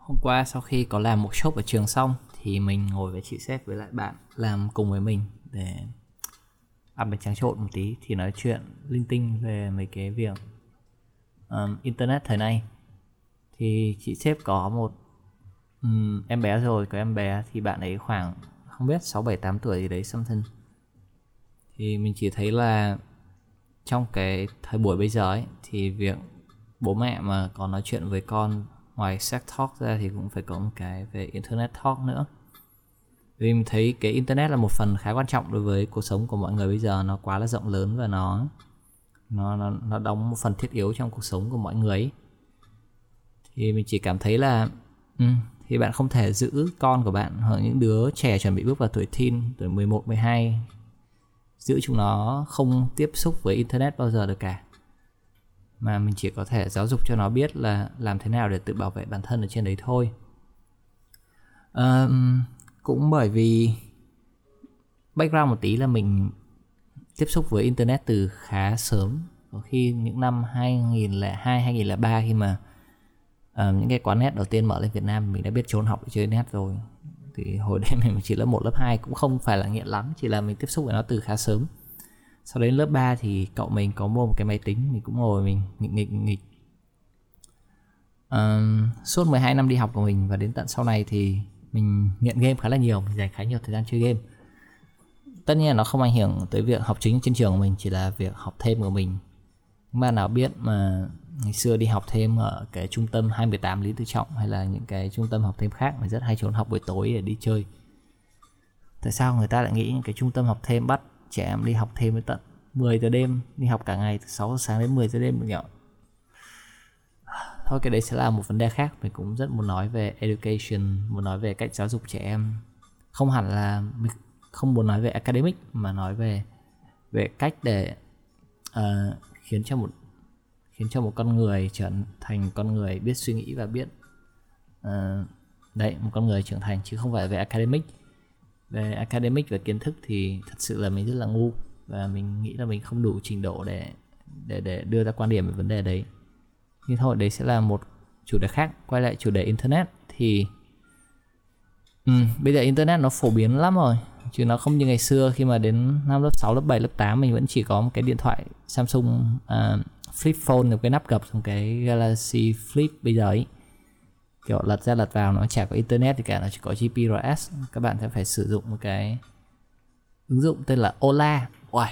hôm qua sau khi có làm một shop ở trường xong thì mình ngồi với chị sếp với lại bạn làm cùng với mình để ăn bánh tráng trộn một tí thì nói chuyện linh tinh về mấy cái việc um, internet thời nay. Thì chị sếp có một um, em bé rồi có em bé thì bạn ấy khoảng không biết 6 7 8 tuổi gì đấy something. Thì mình chỉ thấy là trong cái thời buổi bây giờ ấy thì việc bố mẹ mà có nói chuyện với con ngoài sex talk ra thì cũng phải có một cái về internet talk nữa. Vì mình thấy cái internet là một phần khá quan trọng đối với cuộc sống của mọi người bây giờ. Nó quá là rộng lớn và nó nó nó, nó đóng một phần thiết yếu trong cuộc sống của mọi người. Ấy. thì mình chỉ cảm thấy là ừ, thì bạn không thể giữ con của bạn. Hoặc những đứa trẻ chuẩn bị bước vào tuổi teen tuổi 11 12 giữ chúng nó không tiếp xúc với internet bao giờ được cả mà mình chỉ có thể giáo dục cho nó biết là làm thế nào để tự bảo vệ bản thân ở trên đấy thôi. Um, cũng bởi vì background một tí là mình tiếp xúc với internet từ khá sớm. Có khi những năm 2002 2003 khi mà uh, những cái quán net đầu tiên mở lên Việt Nam mình đã biết trốn học để chơi net rồi. Thì hồi đấy mình chỉ lớp 1 lớp 2 cũng không phải là nghiện lắm chỉ là mình tiếp xúc với nó từ khá sớm sau đến lớp 3 thì cậu mình có mua một cái máy tính mình cũng ngồi mình nghịch nghịch nghịch um, suốt 12 năm đi học của mình và đến tận sau này thì mình nghiện game khá là nhiều mình dành khá nhiều thời gian chơi game. Tất nhiên là nó không ảnh hưởng tới việc học chính trên trường của mình chỉ là việc học thêm của mình. Những bạn nào biết mà ngày xưa đi học thêm ở cái trung tâm 218 Lý Tự Trọng hay là những cái trung tâm học thêm khác mình rất hay trốn học buổi tối để đi chơi. Tại sao người ta lại nghĩ những cái trung tâm học thêm bắt trẻ em đi học thêm đến tận 10 giờ đêm đi học cả ngày từ 6 giờ sáng đến 10 giờ đêm được nhỉ? Thôi cái đấy sẽ là một vấn đề khác. Mình cũng rất muốn nói về education muốn nói về cách giáo dục trẻ em. Không hẳn là mình không muốn nói về academic mà nói về về cách để uh, khiến cho một khiến cho một con người trở thành con người biết suy nghĩ và biết uh, đấy một con người trưởng thành chứ không phải về academic về academic và kiến thức thì thật sự là mình rất là ngu. Và mình nghĩ là mình không đủ trình độ để để để đưa ra quan điểm về vấn đề đấy. Nhưng thôi đấy sẽ là một chủ đề khác. Quay lại chủ đề internet thì ừ, bây giờ internet nó phổ biến lắm rồi. Chứ nó không như ngày xưa khi mà đến năm lớp 6, lớp 7, lớp 8 mình vẫn chỉ có một cái điện thoại Samsung uh, flip phone một cái nắp gập trong cái Galaxy Flip bây giờ ấy kiểu lật ra lật vào nó chả có internet thì cả nó chỉ có GPRS các bạn sẽ phải sử dụng một cái ứng dụng tên là Ola. Uầy,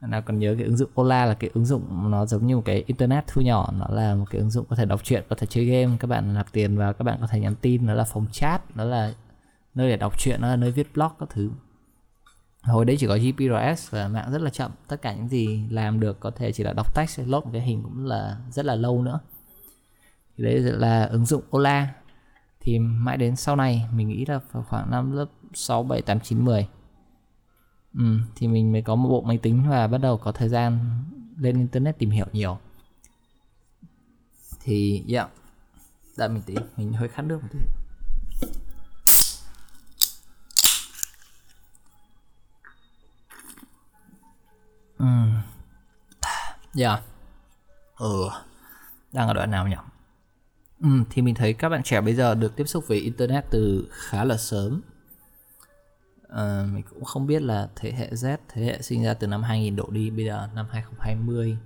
nào còn nhớ cái ứng dụng Ola là cái ứng dụng nó giống như một cái internet thu nhỏ nó là một cái ứng dụng có thể đọc truyện có thể chơi game. Các bạn nạp tiền vào các bạn có thể nhắn tin nó là phòng chat nó là nơi để đọc truyện nó là nơi viết blog các thứ. Hồi đấy chỉ có GPRS và mạng rất là chậm. Tất cả những gì làm được có thể chỉ là đọc text load một cái hình cũng là rất là lâu nữa thì đấy là ứng dụng Ola. Thì mãi đến sau này mình nghĩ là khoảng năm lớp 6, 7, 8, 9, 10 ừ, thì mình mới có một bộ máy tính và bắt đầu có thời gian lên internet tìm hiểu nhiều. Thì dạ. Yeah đợi mình tí mình hơi khát nước một tí. Ừ. Yeah ừ. Đang ở đoạn nào nhỉ? Ừ, thì mình thấy các bạn trẻ bây giờ được tiếp xúc với internet từ khá là sớm à, mình cũng không biết là thế hệ Z thế hệ sinh ra từ năm 2000 độ đi bây giờ năm 2020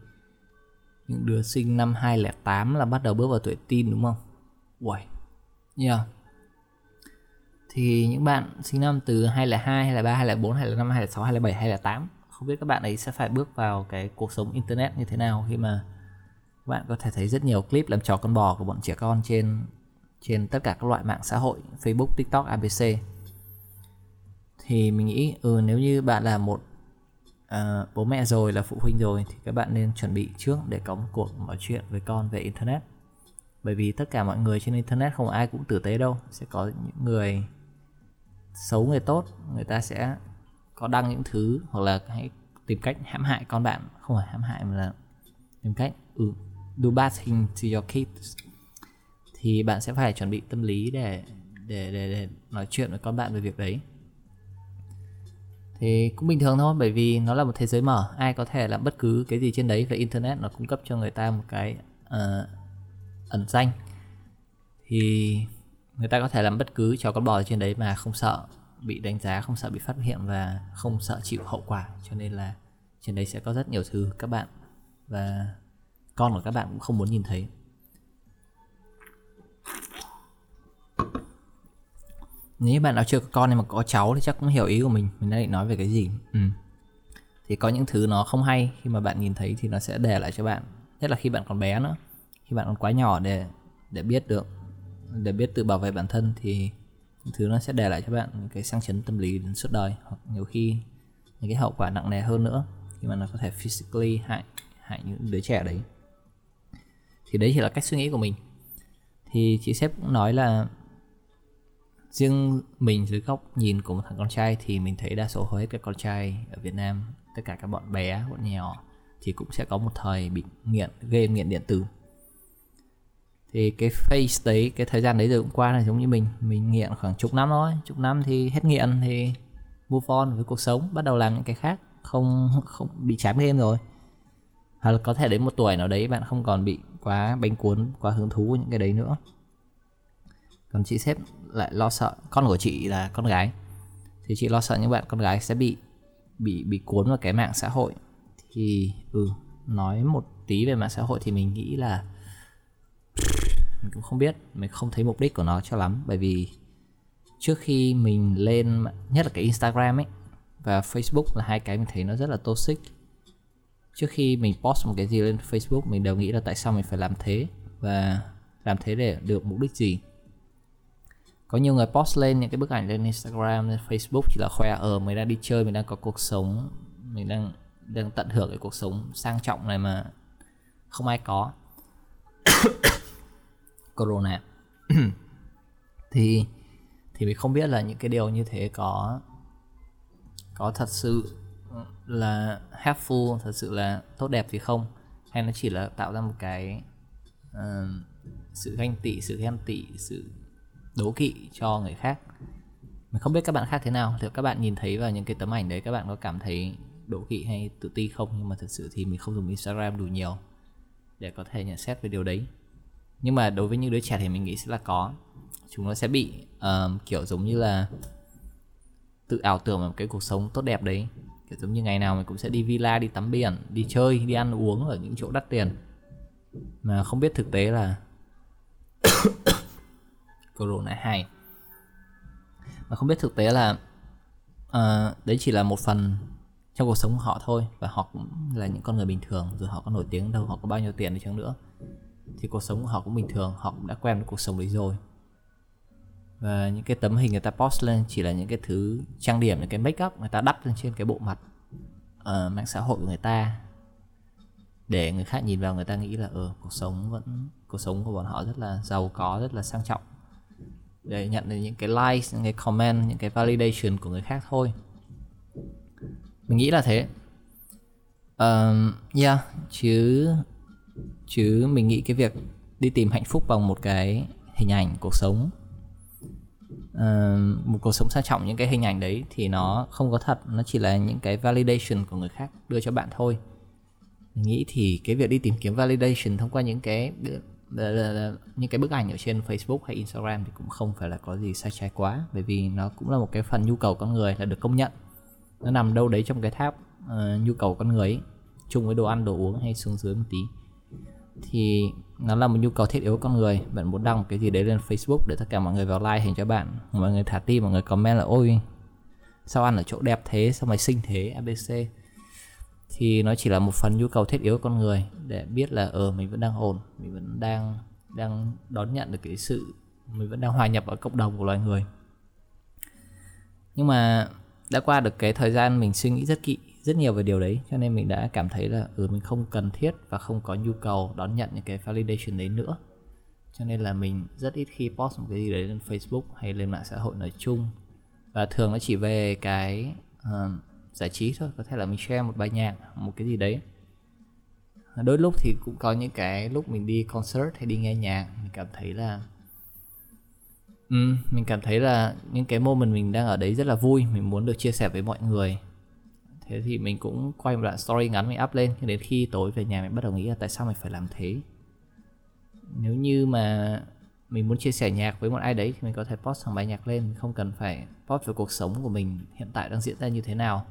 những đứa sinh năm 2008 là bắt đầu bước vào tuổi teen đúng không? Uầy, yeah. Thì những bạn sinh năm từ 2002, 2003, 2004, 2005, 2006, 2007, 2008 Không biết các bạn ấy sẽ phải bước vào cái cuộc sống internet như thế nào khi mà các bạn có thể thấy rất nhiều clip làm trò con bò của bọn trẻ con trên trên tất cả các loại mạng xã hội Facebook, TikTok, ABC thì mình nghĩ ừ nếu như bạn là một uh, bố mẹ rồi là phụ huynh rồi thì các bạn nên chuẩn bị trước để có một cuộc nói chuyện với con về internet. Bởi vì tất cả mọi người trên internet không ai cũng tử tế đâu. Sẽ có những người xấu người tốt người ta sẽ có đăng những thứ hoặc là hãy tìm cách hãm hại con bạn. Không phải hãm hại mà là tìm cách ừ, do bad to your kids thì bạn sẽ phải chuẩn bị tâm lý để để để, để nói chuyện với con bạn về việc đấy. Thì cũng bình thường thôi bởi vì nó là một thế giới mở ai có thể làm bất cứ cái gì trên đấy và internet nó cung cấp cho người ta một cái uh, ẩn danh. Thì người ta có thể làm bất cứ cho con bò trên đấy mà không sợ bị đánh giá không sợ bị phát hiện và không sợ chịu hậu quả. Cho nên là trên đấy sẽ có rất nhiều thứ các bạn và con của các bạn cũng không muốn nhìn thấy. Nếu bạn nào chưa có con nhưng mà có cháu thì chắc cũng hiểu ý của mình. Mình đang định nói về cái gì. Ừ. thì có những thứ nó không hay. Khi mà bạn nhìn thấy thì nó sẽ để lại cho bạn. Nhất là khi bạn còn bé nữa. Khi bạn còn quá nhỏ để để biết được, để biết tự bảo vệ bản thân thì những thứ nó sẽ để lại cho bạn những cái sang chấn tâm lý đến suốt đời. Hoặc nhiều khi những cái hậu quả nặng nề hơn nữa. Khi mà nó có thể physically hại hại những đứa trẻ đấy thì đấy chỉ là cách suy nghĩ của mình. Thì chị sếp cũng nói là riêng mình dưới góc nhìn của một thằng con trai thì mình thấy đa số hầu hết các con trai ở Việt Nam, tất cả các bọn bé, bọn nhỏ thì cũng sẽ có một thời bị nghiện game nghiện điện tử. Thì cái phase đấy, cái thời gian đấy rồi cũng qua là giống như mình mình nghiện khoảng chục năm thôi. Chục năm thì hết nghiện thì move on với cuộc sống, bắt đầu làm những cái khác, không không, bị chán game rồi hoặc là có thể đến một tuổi nào đấy bạn không còn bị quá bánh cuốn, quá hứng thú với những cái đấy nữa. Còn chị sếp lại lo sợ, con của chị là con gái. Thì chị lo sợ những bạn con gái sẽ bị bị bị cuốn vào cái mạng xã hội. Thì ừ nói một tí về mạng xã hội thì mình nghĩ là mình cũng không biết, mình không thấy mục đích của nó cho lắm. Bởi vì trước khi mình lên nhất là cái Instagram ấy và Facebook là hai cái mình thấy nó rất là toxic trước khi mình post một cái gì lên Facebook mình đều nghĩ là tại sao mình phải làm thế và làm thế để được mục đích gì. Có nhiều người post lên những cái bức ảnh lên Instagram lên Facebook chỉ là khoe ở ờ, mình đang đi chơi mình đang có cuộc sống mình đang đang tận hưởng cái cuộc sống sang trọng này mà không ai có. Corona. Thì thì mình không biết là những cái điều như thế có có thật sự là helpful thật sự là tốt đẹp thì không? Hay nó chỉ là tạo ra một cái uh, sự ganh tị sự ghen tị sự đố kỵ cho người khác? Mình không biết các bạn khác thế nào. Liệu các bạn nhìn thấy vào những cái tấm ảnh đấy các bạn có cảm thấy đố kỵ hay tự ti không? Nhưng mà thật sự thì mình không dùng instagram đủ nhiều để có thể nhận xét về điều đấy. Nhưng mà đối với những đứa trẻ thì mình nghĩ sẽ là có. Chúng nó sẽ bị uh, kiểu giống như là tự ảo tưởng một cái cuộc sống tốt đẹp đấy kiểu giống như ngày nào mình cũng sẽ đi villa đi tắm biển đi chơi đi ăn uống ở những chỗ đắt tiền. Mà không biết thực tế là corona hay mà không biết thực tế là uh, đấy chỉ là một phần trong cuộc sống của họ thôi và họ cũng là những con người bình thường rồi họ có nổi tiếng đâu họ có bao nhiêu tiền đi chăng nữa. Thì cuộc sống của họ cũng bình thường họ cũng đã quen với cuộc sống đấy rồi và những cái tấm hình người ta post lên chỉ là những cái thứ trang điểm những cái make up người ta đắp lên trên cái bộ mặt uh, mạng xã hội của người ta. Để người khác nhìn vào người ta nghĩ là ờ cuộc sống vẫn cuộc sống của bọn họ rất là giàu có rất là sang trọng. Để nhận được những cái like những cái comment những cái validation của người khác thôi. Mình nghĩ là thế. Um, yeah chứ chứ mình nghĩ cái việc đi tìm hạnh phúc bằng một cái hình ảnh cuộc sống uh, một cuộc sống sang trọng những cái hình ảnh đấy thì nó không có thật nó chỉ là những cái validation của người khác đưa cho bạn thôi. Mình nghĩ thì cái việc đi tìm kiếm validation thông qua những cái ờ, ờ, những cái bức ảnh ở trên Facebook hay Instagram thì cũng không phải là có gì sai trái quá bởi vì nó cũng là một cái phần nhu cầu con người là được công nhận. Nó nằm đâu đấy trong cái tháp uh, nhu cầu con người ấy, chung với đồ ăn đồ uống hay xuống dưới một tí. Thì nó là một nhu cầu thiết yếu của con người. Bạn muốn đăng một cái gì đấy lên Facebook để tất cả mọi người vào like hình cho bạn. Mọi người thả tim, mọi người comment là, ôi, sao ăn ở chỗ đẹp thế? Sao mày xinh thế? Abc thì nó chỉ là một phần nhu cầu thiết yếu của con người để biết là ờ mình vẫn đang ổn, mình vẫn đang đang đón nhận được cái sự, mình vẫn đang hòa nhập ở cộng đồng của loài người. Nhưng mà đã qua được cái thời gian mình suy nghĩ rất kỹ rất nhiều về điều đấy cho nên mình đã cảm thấy là ừ mình không cần thiết và không có nhu cầu đón nhận những cái validation đấy nữa. Cho nên là mình rất ít khi post một cái gì đấy lên Facebook hay lên mạng xã hội nói chung. Và thường nó chỉ về cái uh, giải trí thôi có thể là mình share một bài nhạc một cái gì đấy. Đôi lúc thì cũng có những cái lúc mình đi concert hay đi nghe nhạc mình cảm thấy là ừ, mình cảm thấy là những cái moment mình đang ở đấy rất là vui mình muốn được chia sẻ với mọi người thế thì mình cũng quay một đoạn story ngắn mình up lên nhưng đến khi tối về nhà mình bắt đầu nghĩ là tại sao mình phải làm thế. Nếu như mà mình muốn chia sẻ nhạc với một ai đấy thì mình có thể post thằng bài nhạc lên không cần phải post về cuộc sống của mình hiện tại đang diễn ra như thế nào.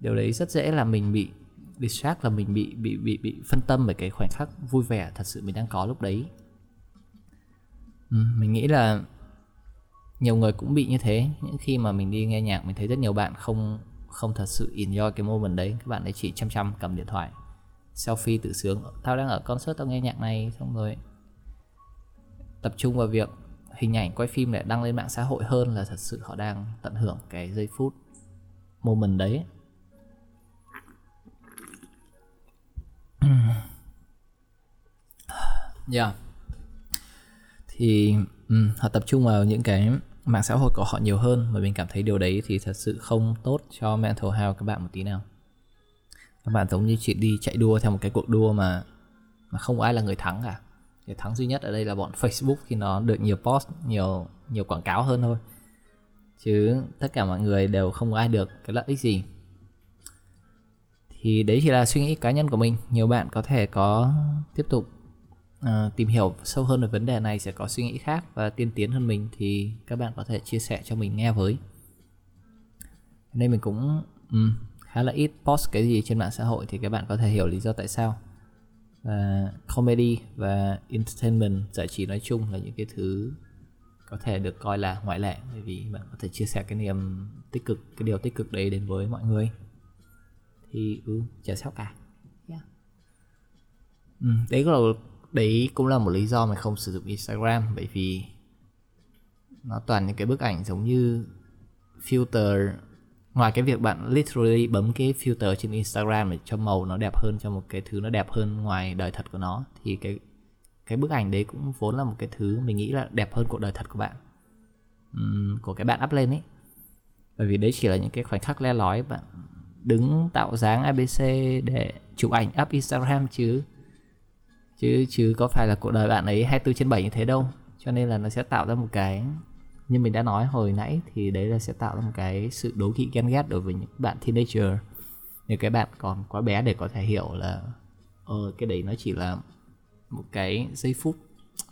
Điều đấy rất dễ là mình bị distract là mình bị bị bị bị phân tâm bởi cái khoảnh khắc vui vẻ thật sự mình đang có lúc đấy. Ừ, mình nghĩ là nhiều người cũng bị như thế. Những khi mà mình đi nghe nhạc mình thấy rất nhiều bạn không không thật sự enjoy cái moment đấy. Các bạn ấy chỉ chăm chăm cầm điện thoại selfie tự sướng. Tao đang ở concert tao nghe nhạc này xong rồi tập trung vào việc hình ảnh quay phim để đăng lên mạng xã hội hơn là thật sự họ đang tận hưởng cái giây phút moment đấy. Yeah. Thì um, họ tập trung vào những cái mạng xã hội của họ nhiều hơn và mình cảm thấy điều đấy thì thật sự không tốt cho mental health các bạn một tí nào. Các bạn giống như chị đi chạy đua theo một cái cuộc đua mà mà không có ai là người thắng cả. Người thắng duy nhất ở đây là bọn Facebook khi nó được nhiều post, nhiều nhiều quảng cáo hơn thôi. Chứ tất cả mọi người đều không có ai được cái lợi ích gì. Thì đấy chỉ là suy nghĩ cá nhân của mình. Nhiều bạn có thể có tiếp tục uh, tìm hiểu sâu hơn về vấn đề này sẽ có suy nghĩ khác và tiên tiến hơn mình thì các bạn có thể chia sẻ cho mình nghe với. Nên mình cũng um, khá là ít post cái gì trên mạng xã hội thì các bạn có thể hiểu lý do tại sao. Và comedy và entertainment giải trí nói chung là những cái thứ có thể được coi là ngoại lệ bởi vì bạn có thể chia sẻ cái niềm tích cực cái điều tích cực đấy đến với mọi người. Thì ừ chả sao cả. Yeah. ừ, đấy là đấy cũng là một lý do mình không sử dụng Instagram bởi vì nó toàn những cái bức ảnh giống như filter. Ngoài cái việc bạn literally bấm cái filter trên Instagram để cho màu nó đẹp hơn cho một cái thứ nó đẹp hơn ngoài đời thật của nó thì cái cái bức ảnh đấy cũng vốn là một cái thứ mình nghĩ là đẹp hơn cuộc đời thật của bạn. Uhm, của cái bạn up lên ấy. Bởi vì đấy chỉ là những cái khoảnh khắc le lói bạn đứng tạo dáng abc để chụp ảnh up instagram chứ chứ chứ có phải là cuộc đời bạn ấy 24 trên 7 như thế đâu. Cho nên là nó sẽ tạo ra một cái như mình đã nói hồi nãy thì đấy là sẽ tạo ra một cái sự đố kỵ ghen ghét đối với những bạn teenager. Những cái bạn còn quá bé để có thể hiểu là ờ cái đấy nó chỉ là một cái giây phút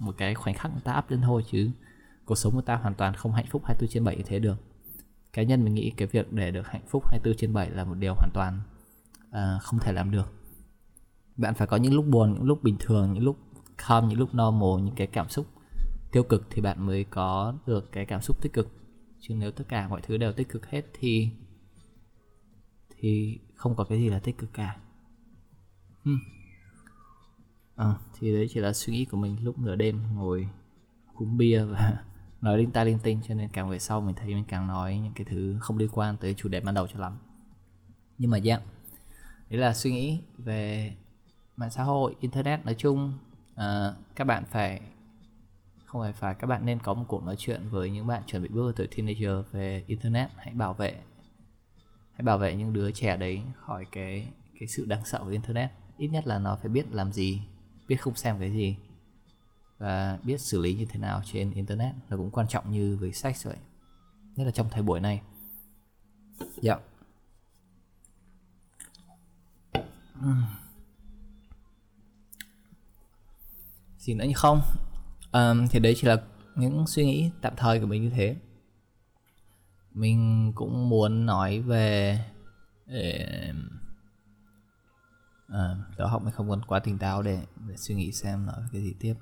một cái khoảnh khắc người ta up lên thôi chứ cuộc sống của ta hoàn toàn không hạnh phúc 24 trên 7 như thế được. Cá nhân mình nghĩ cái việc để được hạnh phúc 24 trên 7 là một điều hoàn toàn uh, không thể làm được bạn phải có những lúc buồn những lúc bình thường những lúc calm những lúc normal những cái cảm xúc tiêu cực thì bạn mới có được cái cảm xúc tích cực. Chứ nếu tất cả mọi thứ đều tích cực hết thì thì không có cái gì là tích cực cả. Hmm. à, thì đấy chỉ là suy nghĩ của mình lúc nửa đêm ngồi uống bia và nói linh ta linh tinh. Cho nên càng về sau mình thấy mình càng nói những cái thứ không liên quan tới chủ đề ban đầu cho lắm. Nhưng mà yeah đấy là suy nghĩ về mạng xã hội internet nói chung. Uh, các bạn phải không phải phải các bạn nên có một cuộc nói chuyện với những bạn chuẩn bị bước vào tuổi teenager về internet. Hãy bảo vệ hãy bảo vệ những đứa trẻ đấy khỏi cái cái sự đáng sợ của internet. Ít nhất là nó phải biết làm gì biết không xem cái gì và biết xử lý như thế nào trên internet. Nó cũng quan trọng như với sách vậy nhất là trong thời buổi này. Dạ. yeah. Gì nữa như không? Um, thì đấy chỉ là những suy nghĩ tạm thời của mình như thế. Mình cũng muốn nói về à, ờ, đó học mình không muốn quá tỉnh táo để, để suy nghĩ xem nói cái gì tiếp.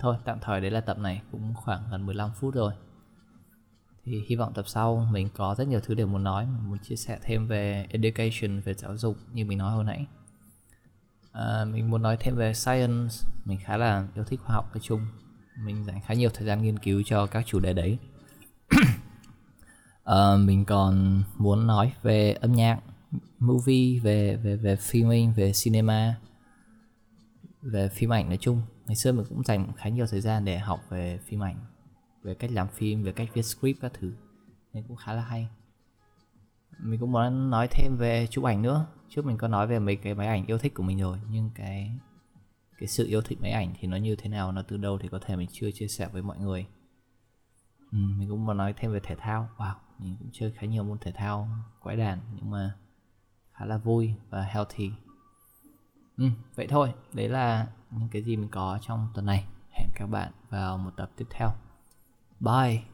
Thôi tạm thời đấy là tập này cũng khoảng gần 15 phút rồi. Thì hy vọng tập sau mình có rất nhiều thứ để muốn nói muốn chia sẻ thêm về education về giáo dục như mình nói hồi nãy à, mình muốn nói thêm về science. Mình khá là yêu thích khoa học nói chung. Mình dành khá nhiều thời gian nghiên cứu cho các chủ đề đấy. À, mình còn muốn nói về âm nhạc movie về về về filming về cinema về phim ảnh nói chung. Ngày xưa mình cũng dành khá nhiều thời gian để học về phim ảnh về cách làm phim về cách viết script các thứ. Nên cũng khá là hay. Mình cũng muốn nói thêm về chụp ảnh nữa trước mình có nói về mấy cái máy ảnh yêu thích của mình rồi nhưng cái cái sự yêu thích máy ảnh thì nó như thế nào nó từ đâu thì có thể mình chưa chia sẻ với mọi người. Ừ, mình cũng muốn nói thêm về thể thao. Wow mình cũng chơi khá nhiều môn thể thao quái đàn nhưng mà khá là vui và healthy. Ừ, vậy thôi đấy là những cái gì mình có trong tuần này. Hẹn các bạn vào một tập tiếp theo. Bye!